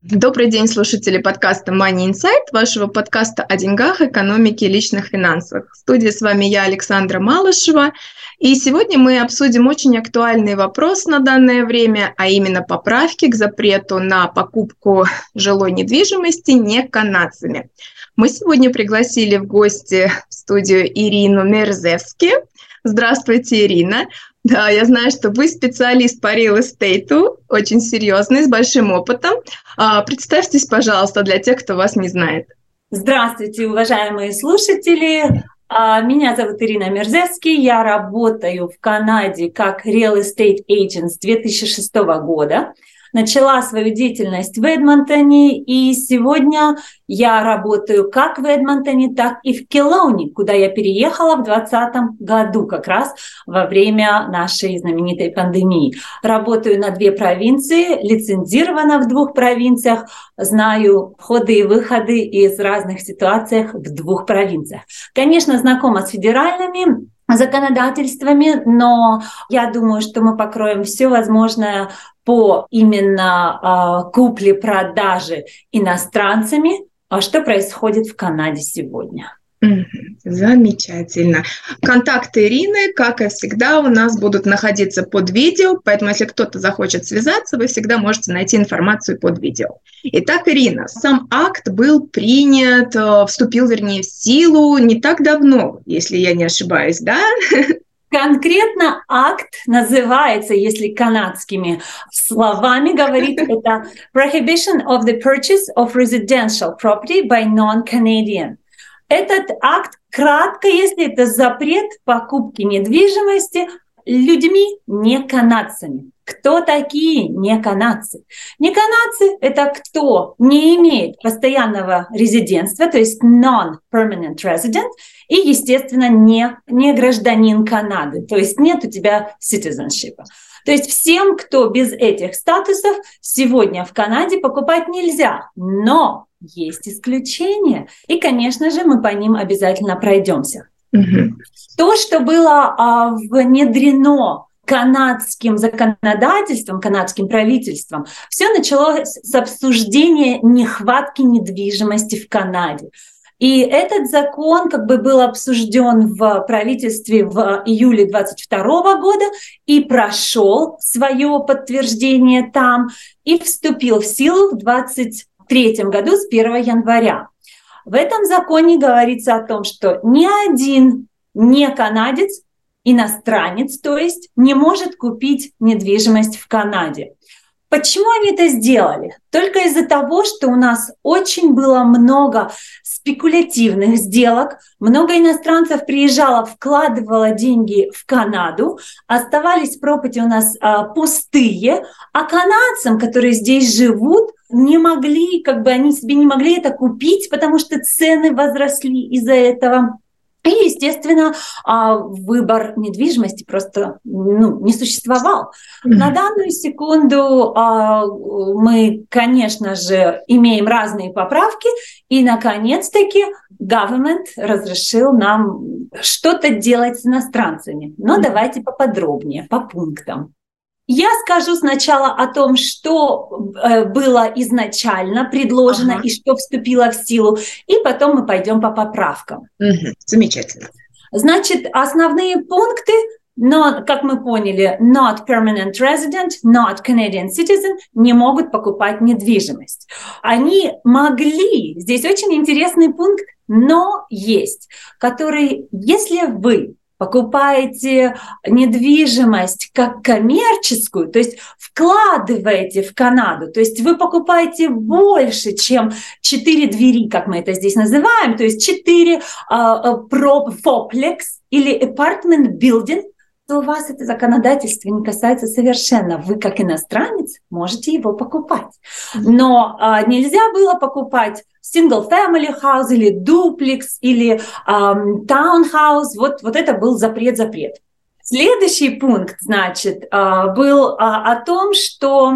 Добрый день, слушатели подкаста Money Insight, вашего подкаста о деньгах, экономике и личных финансах. В студии с вами я, Александра Малышева, и сегодня мы обсудим очень актуальный вопрос на данное время, а именно поправки к запрету на покупку жилой недвижимости не канадцами. Мы сегодня пригласили в гости в студию Ирину Мерзевски. Здравствуйте, Ирина. Да, я знаю, что вы специалист по estate, очень серьезный, с большим опытом. А, представьтесь, пожалуйста, для тех, кто вас не знает. Здравствуйте, уважаемые слушатели. А, меня зовут Ирина Мерзевский, я работаю в Канаде как real estate agent с 2006 года начала свою деятельность в Эдмонтоне, и сегодня я работаю как в Эдмонтоне, так и в Келоуне, куда я переехала в 2020 году, как раз во время нашей знаменитой пандемии. Работаю на две провинции, лицензирована в двух провинциях, знаю входы и выходы из разных ситуаций в двух провинциях. Конечно, знакома с федеральными законодательствами, но я думаю, что мы покроем все возможное по именно э, купле-продаже иностранцами, а что происходит в Канаде сегодня. Замечательно. Контакты Ирины, как и всегда, у нас будут находиться под видео, поэтому если кто-то захочет связаться, вы всегда можете найти информацию под видео. Итак, Ирина, сам акт был принят, э, вступил, вернее, в силу не так давно, если я не ошибаюсь, да? Конкретно акт называется, если канадскими словами говорить, это Prohibition of the Purchase of Residential Property by Non-Canadian. Этот акт, кратко, если это запрет покупки недвижимости людьми не канадцами. Кто такие не канадцы? Не канадцы – это кто не имеет постоянного резидентства, то есть non-permanent resident, и, естественно, не, не гражданин Канады, то есть нет у тебя citizenship. То есть всем, кто без этих статусов, сегодня в Канаде покупать нельзя. Но есть исключения. И, конечно же, мы по ним обязательно пройдемся. Угу. То, что было а, внедрено канадским законодательством, канадским правительством, все началось с обсуждения нехватки недвижимости в Канаде. И этот закон как бы был обсужден в правительстве в июле 22 года и прошел свое подтверждение там и вступил в силу в 23 году с 1 января. В этом законе говорится о том, что ни один не канадец, иностранец, то есть не может купить недвижимость в Канаде. Почему они это сделали? Только из-за того, что у нас очень было много спекулятивных сделок, много иностранцев приезжало, вкладывало деньги в Канаду, оставались пропати у нас а, пустые, а канадцам, которые здесь живут, не могли, как бы они себе не могли это купить, потому что цены возросли из-за этого. И, естественно, а, выбор недвижимости просто ну, не существовал. Mm-hmm. На данную секунду а, мы, конечно же, имеем разные поправки, и, наконец-таки, government разрешил нам что-то делать с иностранцами. Но mm-hmm. давайте поподробнее, по пунктам. Я скажу сначала о том, что э, было изначально предложено ага. и что вступило в силу, и потом мы пойдем по поправкам. Угу. Замечательно. Значит, основные пункты, но, как мы поняли, not permanent resident, not Canadian citizen не могут покупать недвижимость. Они могли, здесь очень интересный пункт, но есть, который, если вы покупаете недвижимость как коммерческую, то есть вкладываете в Канаду, то есть вы покупаете больше, чем 4 двери, как мы это здесь называем, то есть 4 uh, uh, или apartment building то вас это законодательство не касается совершенно. Вы, как иностранец, можете его покупать. Но а, нельзя было покупать single family house или дуплекс или um, townhouse. Вот, вот это был запрет-запрет. Следующий пункт, значит, а, был а, о том, что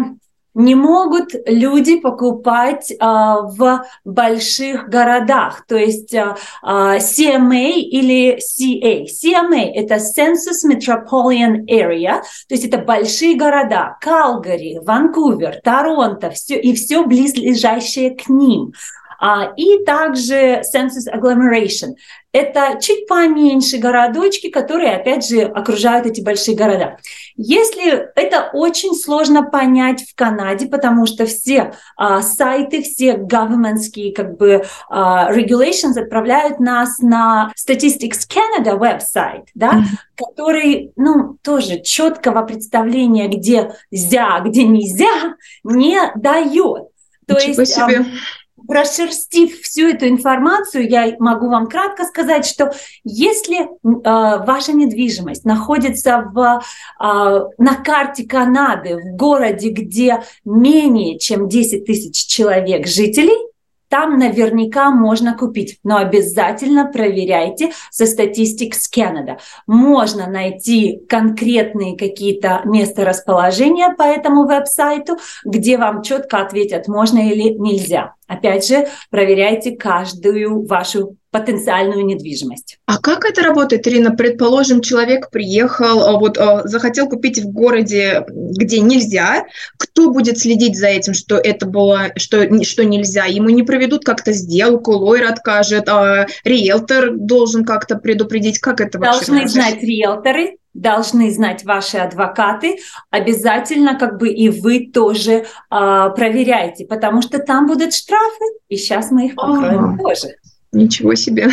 не могут люди покупать а, в больших городах, то есть а, а, CMA или CA. CMA – это Census Metropolitan Area, то есть это большие города, Калгари, Ванкувер, Торонто, все, и все близлежащее к ним. А, и также Census Agglomeration. Это чуть поменьше городочки, которые, опять же, окружают эти большие города. Если это очень сложно понять в Канаде, потому что все а, сайты, все governmentские как бы а, regulations отправляют нас на Statistics Canada веб-сайт, да, mm-hmm. который, ну, тоже четкого представления, где нельзя, где нельзя, не дает. То Ничего есть, себе прошерстив всю эту информацию, я могу вам кратко сказать, что если э, ваша недвижимость находится в, э, на карте Канады, в городе, где менее чем 10 тысяч человек жителей, там наверняка можно купить, но обязательно проверяйте со Statistics Canada. Можно найти конкретные какие-то месторасположения по этому веб-сайту, где вам четко ответят, можно или нельзя. Опять же, проверяйте каждую вашу потенциальную недвижимость. А как это работает, Ирина? Предположим, человек приехал, а, вот а, захотел купить в городе, где нельзя. Кто будет следить за этим, что это было, что, что нельзя? Ему не проведут как-то сделку, лойер откажет, а риэлтор должен как-то предупредить, как это вообще? Должны знать риэлторы, должны знать ваши адвокаты, обязательно как бы и вы тоже а, проверяйте, потому что там будут штрафы, и сейчас мы их покроем А-а-а. тоже. Ничего себе.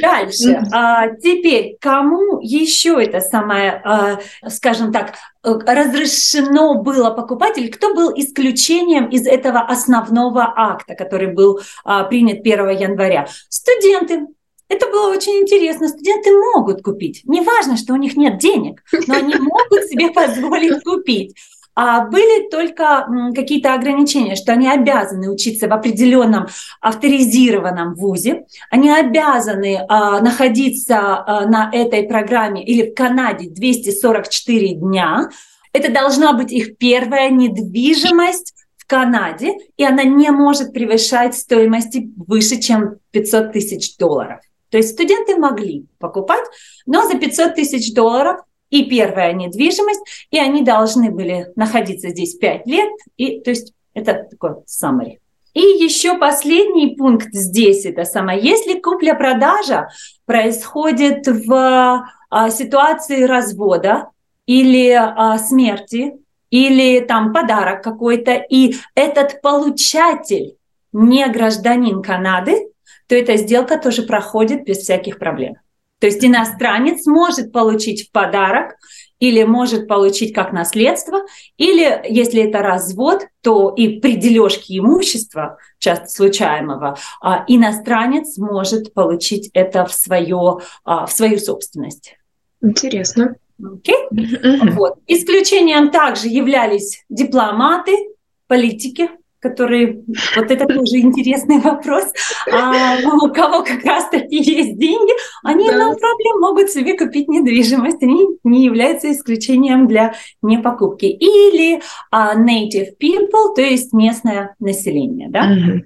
Дальше. А, теперь, кому еще это самое, а, скажем так, э, разрешено было покупать, или кто был исключением из этого основного акта, который был а, принят 1 января? Студенты. Это было очень интересно. Студенты могут купить. Неважно, что у них нет денег, но они могут себе позволить купить. А были только какие-то ограничения, что они обязаны учиться в определенном авторизированном вузе, они обязаны а, находиться а, на этой программе или в Канаде 244 дня. Это должна быть их первая недвижимость в Канаде, и она не может превышать стоимости выше, чем 500 тысяч долларов. То есть студенты могли покупать, но за 500 тысяч долларов и первая недвижимость, и они должны были находиться здесь 5 лет, и то есть это такой summary. И еще последний пункт здесь, это самое, если купля-продажа происходит в а, ситуации развода или а, смерти, или там подарок какой-то, и этот получатель не гражданин Канады, то эта сделка тоже проходит без всяких проблем. То есть иностранец может получить в подарок или может получить как наследство, или если это развод, то и при дележке имущества, часто случаемого, а, иностранец может получить это в, свое, а, в свою собственность. Интересно. Okay? Mm-hmm. Вот. Исключением также являлись дипломаты, политики, которые... Вот это тоже интересный вопрос. А у кого как раз таки есть деньги, они да. на проблем могут себе купить недвижимость. Они не являются исключением для непокупки. Или а, native people, то есть местное население. Да? Угу.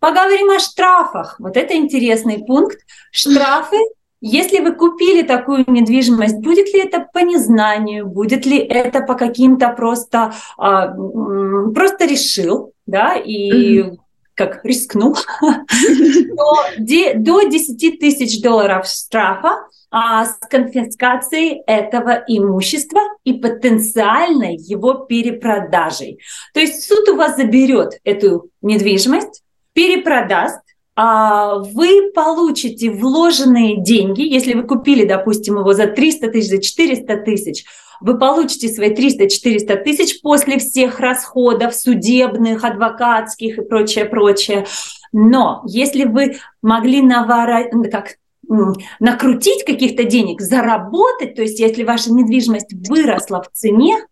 Поговорим о штрафах. Вот это интересный пункт. Штрафы если вы купили такую недвижимость, будет ли это по незнанию, будет ли это по каким-то просто, а, просто решил, да, и mm-hmm. как рискнул, до 10 тысяч долларов штрафа а, с конфискацией этого имущества и потенциальной его перепродажей. То есть суд у вас заберет эту недвижимость, перепродаст, вы получите вложенные деньги, если вы купили, допустим, его за 300 тысяч, за 400 тысяч, вы получите свои 300-400 тысяч после всех расходов судебных, адвокатских и прочее, прочее. Но если вы могли навара... как накрутить каких-то денег, заработать, то есть если ваша недвижимость выросла в цене,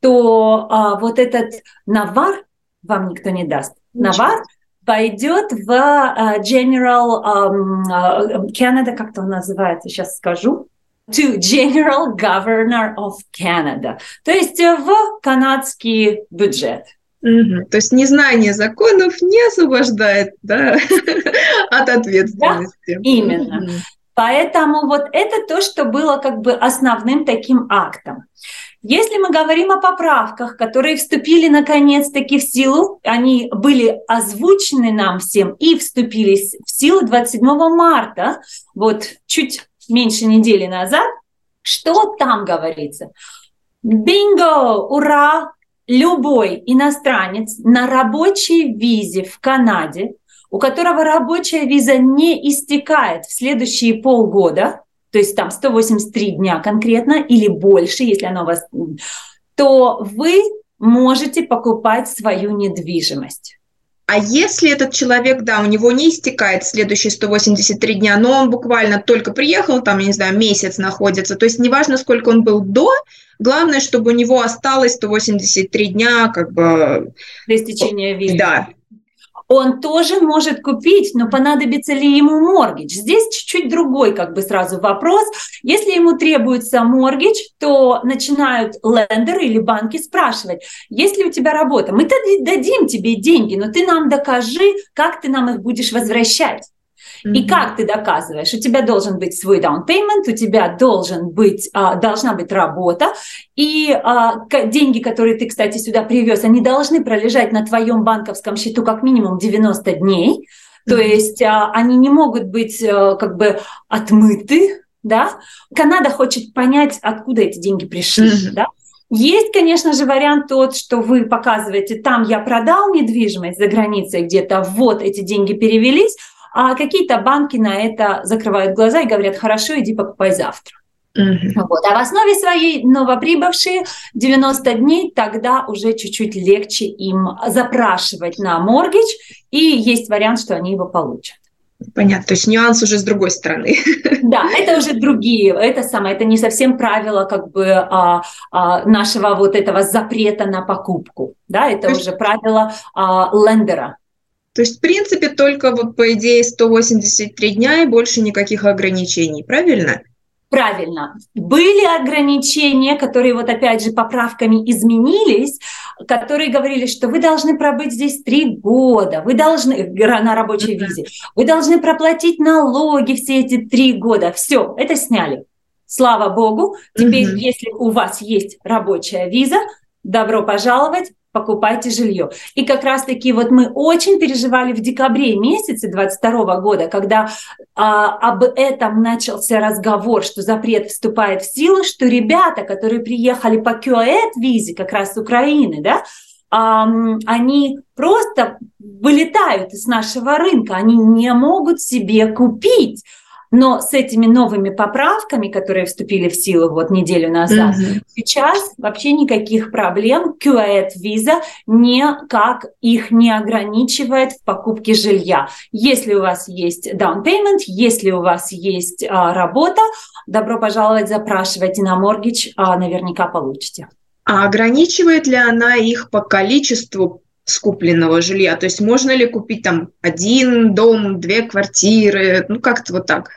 то а, вот этот навар вам никто не даст. Навар пойдет в uh, General um, uh, Canada, как это он называется, сейчас скажу, to General Governor of Canada, то есть в канадский бюджет. Угу. То есть незнание законов не освобождает да, от ответственности. Да, именно. Угу. Поэтому вот это то, что было как бы основным таким актом. Если мы говорим о поправках, которые вступили наконец-таки в силу, они были озвучены нам всем и вступили в силу 27 марта, вот чуть меньше недели назад, что там говорится? Бинго! Ура! Любой иностранец на рабочей визе в Канаде, у которого рабочая виза не истекает в следующие полгода, то есть там 183 дня конкретно или больше, если оно у вас, то вы можете покупать свою недвижимость. А если этот человек, да, у него не истекает следующие 183 дня, но он буквально только приехал, там, я не знаю, месяц находится, то есть неважно, сколько он был до, главное, чтобы у него осталось 183 дня, как бы... До истечения визы. Да, он тоже может купить, но понадобится ли ему моргидж? Здесь чуть-чуть другой как бы сразу вопрос. Если ему требуется моргидж, то начинают лендеры или банки спрашивать, есть ли у тебя работа? Мы дадим тебе деньги, но ты нам докажи, как ты нам их будешь возвращать. И как ты доказываешь? У тебя должен быть свой down payment, у тебя должен быть, а, должна быть работа, и а, деньги, которые ты, кстати, сюда привез, они должны пролежать на твоем банковском счету как минимум 90 дней. То есть а, они не могут быть как бы отмыты, да? Канада хочет понять, откуда эти деньги пришли, mm-hmm. да? Есть, конечно же, вариант тот, что вы показываете, там я продал недвижимость за границей где-то, вот эти деньги перевелись, а какие-то банки на это закрывают глаза и говорят, хорошо, иди покупай завтра. Угу. Вот. А в основе своей новоприбывшие 90 дней, тогда уже чуть-чуть легче им запрашивать на моргидж, и есть вариант, что они его получат. Понятно, то есть нюанс уже с другой стороны. Да, это уже другие, это самое, это не совсем правило как бы а, а, нашего вот этого запрета на покупку, да, это уже правило а, лендера, то есть, в принципе, только вот по идее 183 дня и больше никаких ограничений, правильно? Правильно. Были ограничения, которые вот опять же поправками изменились, которые говорили, что вы должны пробыть здесь три года, вы должны на рабочей визе, вы должны проплатить налоги все эти три года. Все, это сняли. Слава богу. Теперь, mm-hmm. если у вас есть рабочая виза, добро пожаловать, покупайте жилье. И как раз-таки вот мы очень переживали в декабре месяце 22 года, когда а, об этом начался разговор, что запрет вступает в силу, что ребята, которые приехали по QAED визе как раз с Украины, да, они просто вылетают из нашего рынка, они не могут себе купить но с этими новыми поправками, которые вступили в силу вот неделю назад, mm-hmm. сейчас вообще никаких проблем QAED виза никак их не ограничивает в покупке жилья. Если у вас есть down payment, если у вас есть а, работа, добро пожаловать, запрашивайте на моргидж, а, наверняка получите. А ограничивает ли она их по количеству скупленного жилья? То есть можно ли купить там один дом, две квартиры, ну как-то вот так?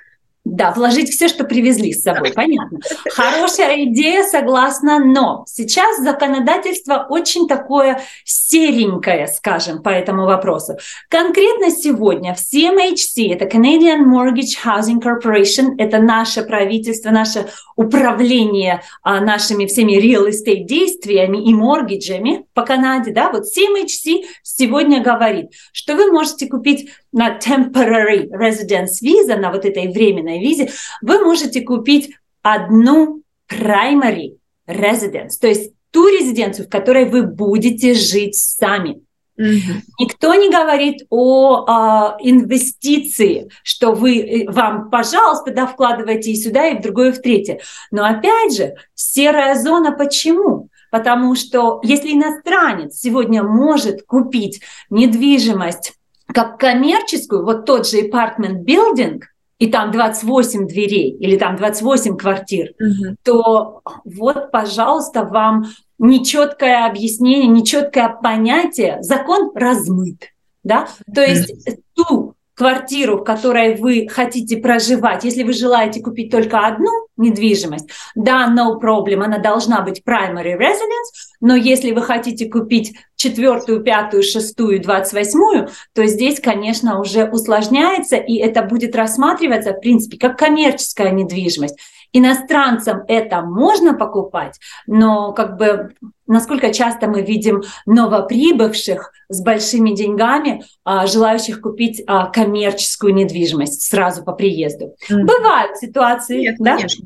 Да, вложить все, что привезли с собой, понятно. Хорошая идея, согласна, но сейчас законодательство очень такое серенькое, скажем, по этому вопросу. Конкретно сегодня в CMHC, это Canadian Mortgage Housing Corporation, это наше правительство, наше управление а, нашими всеми real estate действиями и моргиджами по Канаде, да, вот CMHC сегодня говорит, что вы можете купить на temporary residence visa, на вот этой временной визе, вы можете купить одну primary residence, то есть ту резиденцию, в которой вы будете жить сами. Mm-hmm. Никто не говорит о а, инвестиции, что вы э, вам, пожалуйста, да, вкладывайте и сюда, и в другое, и в третье. Но опять же, серая зона почему? Потому что если иностранец сегодня может купить недвижимость как коммерческую, вот тот же apartment building, и там 28 дверей или там 28 квартир, угу. то вот, пожалуйста, вам нечеткое объяснение, нечеткое понятие, закон размыт. Да? То есть ту квартиру, в которой вы хотите проживать, если вы желаете купить только одну недвижимость, да, no problem, она должна быть primary residence, но если вы хотите купить четвертую, пятую, шестую, двадцать восьмую, то здесь, конечно, уже усложняется, и это будет рассматриваться, в принципе, как коммерческая недвижимость. Иностранцам это можно покупать, но как бы насколько часто мы видим новоприбывших с большими деньгами, а, желающих купить а, коммерческую недвижимость сразу по приезду. Mm. Бывают ситуации, Нет, да? Конечно.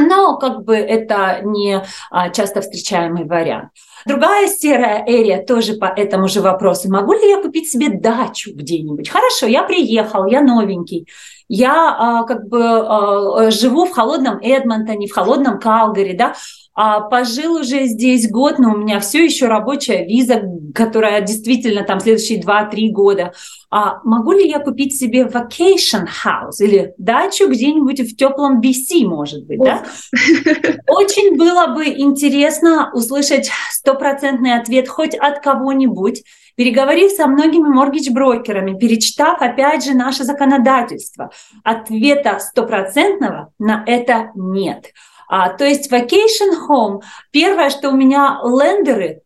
Но как бы это не а, часто встречаемый вариант. Другая серая эрия тоже по этому же вопросу. Могу ли я купить себе дачу где-нибудь? Хорошо, я приехал, я новенький. Я а, как бы а, живу в холодном Эдмонтоне, в холодном Калгари, да, а пожил уже здесь год, но у меня все еще рабочая виза, которая действительно там следующие 2-3 года. А могу ли я купить себе vacation house или дачу где-нибудь в теплом BC, может быть, да? Очень было бы интересно услышать стопроцентный ответ хоть от кого-нибудь, переговорив со многими моргидж-брокерами, перечитав опять же наше законодательство. Ответа стопроцентного на это нет. А, то есть vacation home, первое, что у меня лендеры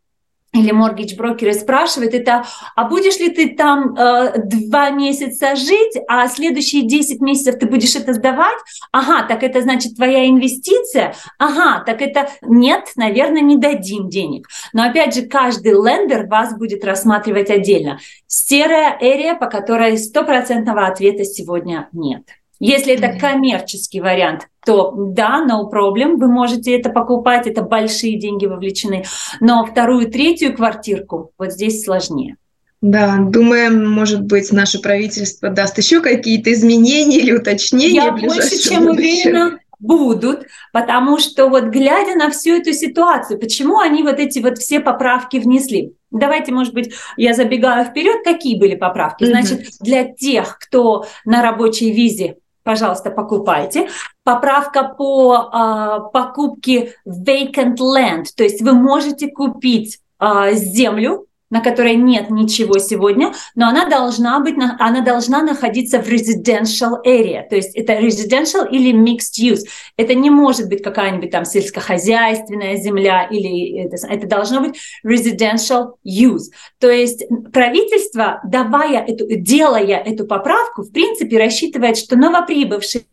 или mortgage брокеры спрашивают, это, а будешь ли ты там э, два месяца жить, а следующие 10 месяцев ты будешь это сдавать? Ага, так это значит твоя инвестиция? Ага, так это нет, наверное, не дадим денег. Но опять же, каждый лендер вас будет рассматривать отдельно. Серая эрия, по которой стопроцентного ответа сегодня нет. Если это коммерческий вариант, то да, no problem, вы можете это покупать, это большие деньги вовлечены. Но вторую, третью квартирку вот здесь сложнее. Да, думаем, может быть, наше правительство даст еще какие-то изменения или уточнения. Я больше чем уверена, будут, потому что вот глядя на всю эту ситуацию, почему они вот эти вот все поправки внесли? Давайте, может быть, я забегаю вперед, какие были поправки. Значит, для тех, кто на рабочей визе пожалуйста, покупайте. Поправка по а, покупке vacant land, то есть вы можете купить а, землю, на которой нет ничего сегодня, но она должна быть, она должна находиться в residential area, то есть это residential или mixed use. Это не может быть какая-нибудь там сельскохозяйственная земля или это, это должно быть residential use. То есть правительство, давая эту, делая эту поправку, в принципе рассчитывает, что новоприбывшие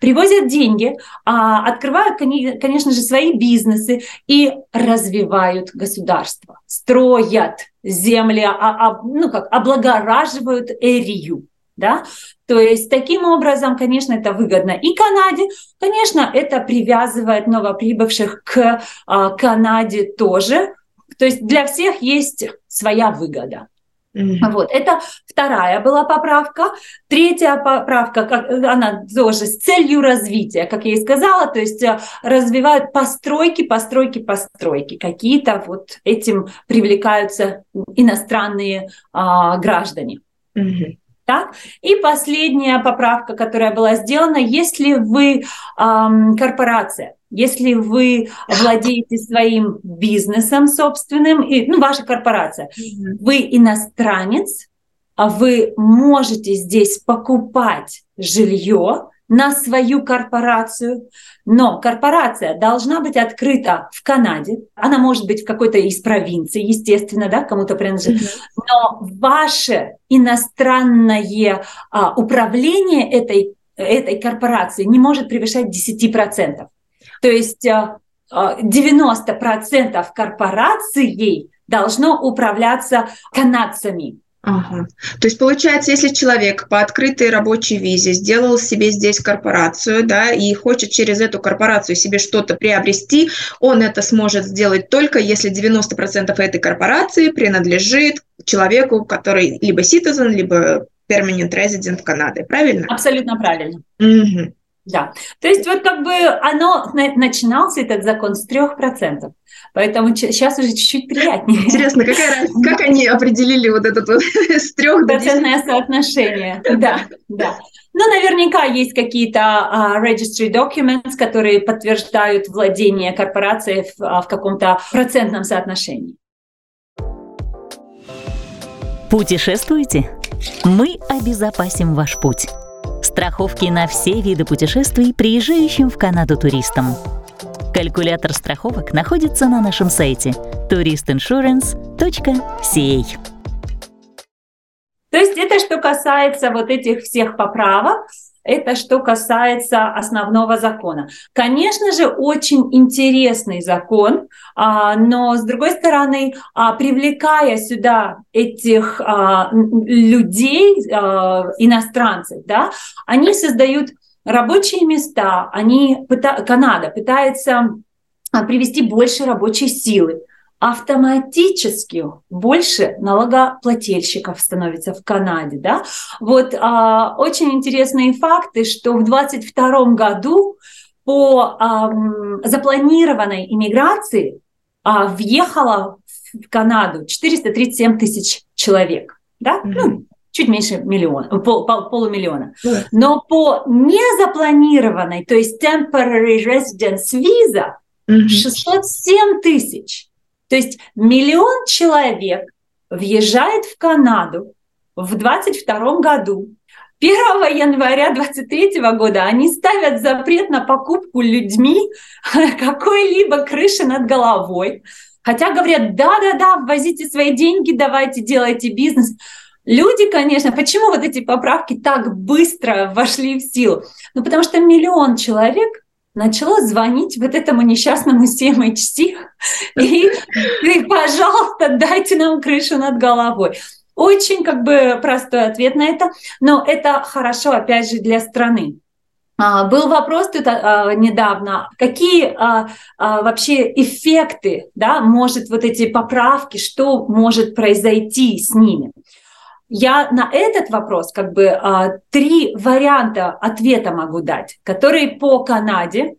привозят деньги, а, открывают, конечно же, свои бизнесы и развивают государство, строят земли, а, а, ну как, облагораживают эрию. Да? То есть таким образом, конечно, это выгодно и Канаде, конечно, это привязывает новоприбывших к а, Канаде тоже. То есть для всех есть своя выгода. Mm-hmm. Вот, это вторая была поправка. Третья поправка, как, она тоже с целью развития, как я и сказала, то есть э, развивают постройки, постройки, постройки. Какие-то вот этим привлекаются иностранные а, граждане. Mm-hmm. Так? И последняя поправка, которая была сделана, если вы эм, корпорация, если вы владеете своим бизнесом собственным, и, ну, ваша корпорация, вы иностранец, а вы можете здесь покупать жилье, на свою корпорацию. Но корпорация должна быть открыта в Канаде. Она может быть в какой-то из провинций, естественно, да, кому-то принадлежит. Но ваше иностранное а, управление этой, этой корпорации не может превышать 10%. То есть а, 90% а, корпорацией должно управляться канадцами. Ага. То есть получается, если человек по открытой рабочей визе сделал себе здесь корпорацию, да, и хочет через эту корпорацию себе что-то приобрести, он это сможет сделать только если 90% этой корпорации принадлежит человеку, который либо citizen, либо permanent resident Канады, правильно? Абсолютно правильно. Угу. Да. То есть вот как бы оно, начинался этот закон с трех процентов. Поэтому сейчас уже чуть-чуть приятнее. Интересно, какая, как они определили вот этот вот с трех до Процентное соотношение. Да, да. Ну, наверняка есть какие-то uh, registry documents, которые подтверждают владение корпорацией в, uh, в каком-то процентном соотношении. Путешествуете? Мы обезопасим ваш путь. Страховки на все виды путешествий приезжающим в Канаду туристам. Калькулятор страховок находится на нашем сайте touristinsurance.ca. То есть это что касается вот этих всех поправок, это что касается основного закона. Конечно же, очень интересный закон, а, но с другой стороны, а, привлекая сюда этих а, людей, иностранцев, да, они создают рабочие места, они, Канада пытается привести больше рабочей силы автоматически больше налогоплательщиков становится в Канаде. Да? Вот а, очень интересные факты, что в 2022 году по а, запланированной иммиграции а, въехало в Канаду 437 тысяч человек. Да? Mm-hmm. Ну, чуть меньше миллиона, пол, пол, полумиллиона. Mm-hmm. Но по незапланированной, то есть temporary residence visa, mm-hmm. 607 тысяч. То есть миллион человек въезжает в Канаду в 2022 году. 1 января 2023 года они ставят запрет на покупку людьми какой-либо крыши над головой. Хотя говорят, да-да-да, ввозите свои деньги, давайте делайте бизнес. Люди, конечно, почему вот эти поправки так быстро вошли в силу? Ну, потому что миллион человек начало звонить вот этому несчастному CMHC и, пожалуйста, дайте нам крышу над головой. Очень как бы простой ответ на это, но это хорошо, опять же, для страны. А, был вопрос тут а, недавно, какие а, а, вообще эффекты, да, может вот эти поправки, что может произойти с ними. Я на этот вопрос как бы а, три варианта ответа могу дать, которые по Канаде,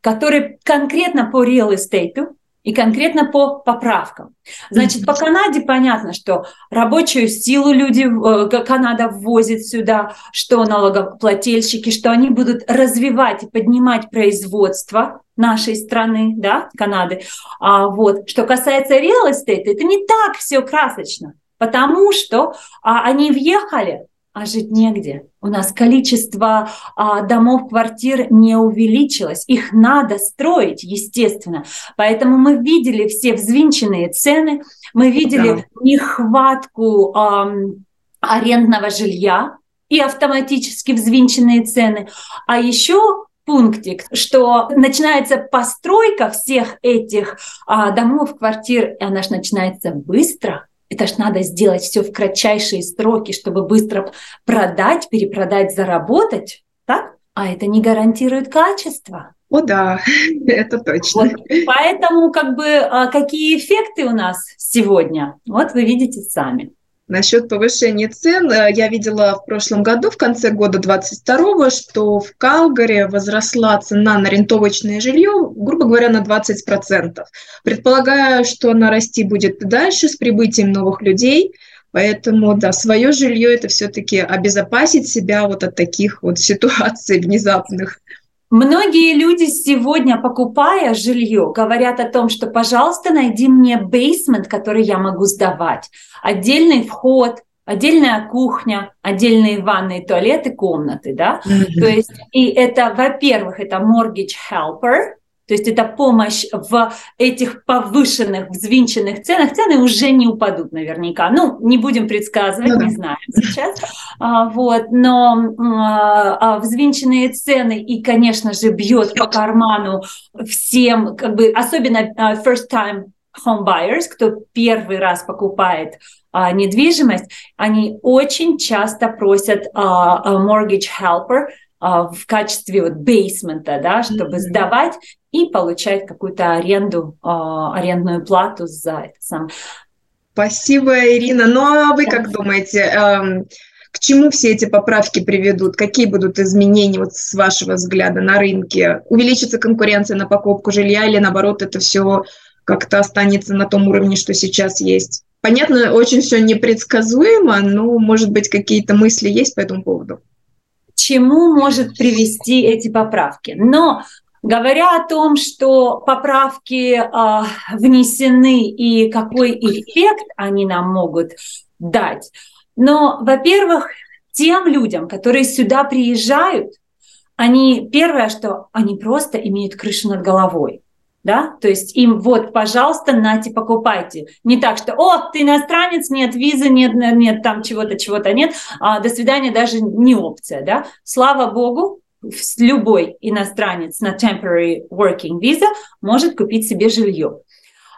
которые конкретно по real estate и конкретно по поправкам. Значит, по Канаде понятно, что рабочую силу люди, э, Канада ввозит сюда, что налогоплательщики, что они будут развивать и поднимать производство нашей страны, да, Канады. А вот, что касается real estate, это не так все красочно потому что а, они въехали, а жить негде. У нас количество а, домов, квартир не увеличилось. Их надо строить, естественно. Поэтому мы видели все взвинченные цены, мы видели да. нехватку а, арендного жилья и автоматически взвинченные цены. А еще пунктик, что начинается постройка всех этих а, домов, квартир, и она же начинается быстро – это ж надо сделать все в кратчайшие сроки, чтобы быстро продать, перепродать, заработать, так? А это не гарантирует качество. О да, это точно. Вот, поэтому как бы а, какие эффекты у нас сегодня, вот вы видите сами. Насчет повышения цен, э, я видела в прошлом году, в конце года 22 что в Калгаре возросла цена на рентовочное жилье, грубо говоря, на 20%. Предполагаю, что она расти будет дальше с прибытием новых людей, Поэтому, да, свое жилье это все-таки обезопасить себя вот от таких вот ситуаций внезапных. Многие люди сегодня, покупая жилье, говорят о том, что, пожалуйста, найди мне бейсмент, который я могу сдавать, отдельный вход, отдельная кухня, отдельные ванные, туалеты, комнаты, да. Mm-hmm. То есть и это, во-первых, это mortgage helper, то есть это помощь в этих повышенных, взвинченных ценах. Цены уже не упадут наверняка. Ну, не будем предсказывать, ну, не знаем сейчас. А, вот, но а, а, взвинченные цены и, конечно же, бьет по карману всем, как бы, особенно first time home buyers, кто первый раз покупает а, недвижимость, они очень часто просят а, mortgage helper а, в качестве вот бейсмента, да, чтобы mm-hmm. сдавать и получать какую-то аренду, а, арендную плату за это сам. Спасибо, Ирина. Ну а вы как думаете, эм, к чему все эти поправки приведут? Какие будут изменения вот с вашего взгляда на рынке? Увеличится конкуренция на покупку жилья или наоборот это все как-то останется на том уровне, что сейчас есть? Понятно, очень все непредсказуемо, но, может быть, какие-то мысли есть по этому поводу? Чему может привести эти поправки? Но Говоря о том, что поправки э, внесены и какой эффект они нам могут дать, но, во-первых, тем людям, которые сюда приезжают, они первое, что они просто имеют крышу над головой да, то есть им вот, пожалуйста, нате, покупайте. Не так, что, о, ты иностранец, нет визы, нет, нет там чего-то, чего-то нет, а, до свидания даже не опция, да. Слава богу, любой иностранец на temporary working visa может купить себе жилье.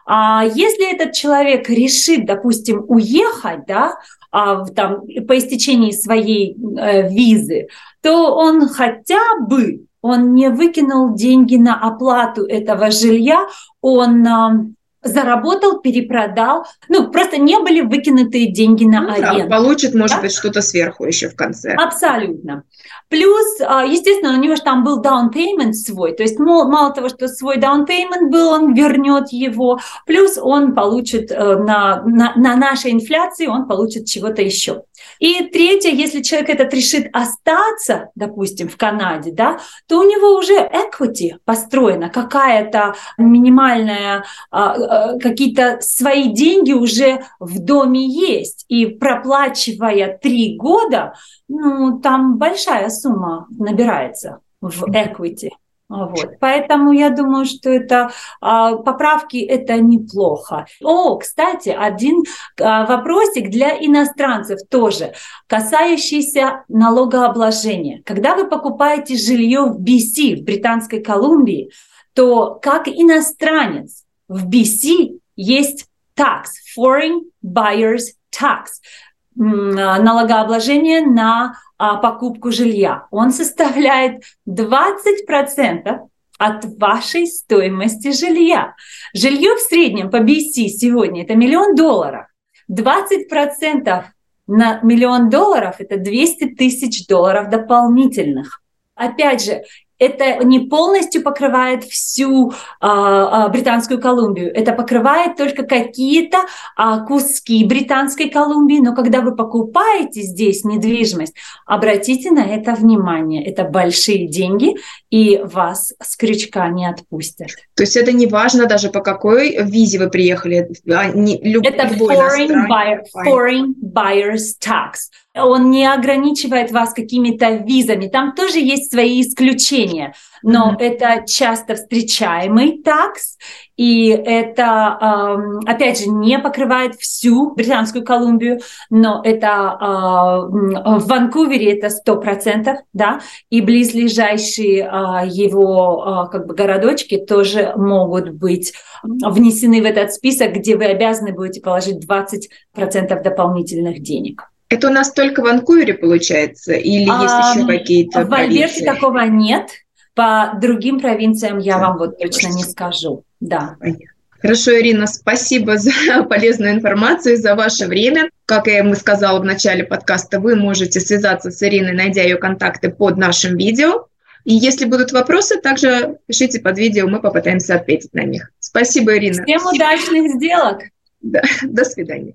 А если этот человек решит, допустим, уехать, да, а, там, по истечении своей э, визы, то он хотя бы он не выкинул деньги на оплату этого жилья, он заработал, перепродал. Ну, просто не были выкинутые деньги на ну, аренду. Да, получит, может да? быть, что-то сверху еще в конце. Абсолютно. Плюс, а, естественно, у него же там был down payment свой, то есть мало того, что свой down payment был, он вернет его, плюс он получит э, на, на, на нашей инфляции, он получит чего-то еще. И третье, если человек этот решит остаться, допустим, в Канаде, да, то у него уже equity построена, какая-то минимальная, а, какие-то свои деньги уже в доме есть. И проплачивая три года, ну, там большая сумма набирается в equity. Вот. Поэтому я думаю, что это а, поправки это неплохо. О, кстати, один а, вопросик для иностранцев тоже, касающийся налогообложения. Когда вы покупаете жилье в BC, в Британской Колумбии, то как иностранец в BC есть tax, foreign buyers tax, налогообложение на а, покупку жилья. Он составляет 20% от вашей стоимости жилья. Жилье в среднем по BC сегодня это миллион долларов. 20% на миллион долларов это 200 тысяч долларов дополнительных. Опять же, это не полностью покрывает всю а, а, Британскую Колумбию, это покрывает только какие-то а, куски Британской Колумбии, но когда вы покупаете здесь недвижимость, обратите на это внимание, это большие деньги, и вас с крючка не отпустят. То есть это не важно даже по какой визе вы приехали, а, не, люб, это foreign, buyer, foreign buyer's tax он не ограничивает вас какими-то визами. Там тоже есть свои исключения, но mm-hmm. это часто встречаемый такс, и это, опять же, не покрывает всю Британскую Колумбию, но это в Ванкувере это сто процентов, да, и близлежащие а, его а, как бы городочки тоже могут быть внесены в этот список, где вы обязаны будете положить 20 процентов дополнительных денег. Это у нас только в Ванкувере получается? Или а, есть еще какие-то В Альберте такого нет. По другим провинциям я вам вот точно не скажу. Да. Хорошо, Ирина, спасибо за полезную информацию, за ваше время. Как я ему сказала в начале подкаста, вы можете связаться с Ириной, найдя ее контакты под нашим видео. И если будут вопросы, также пишите под видео, мы попытаемся ответить на них. Спасибо, Ирина. Всем удачных сделок. Да, до свидания.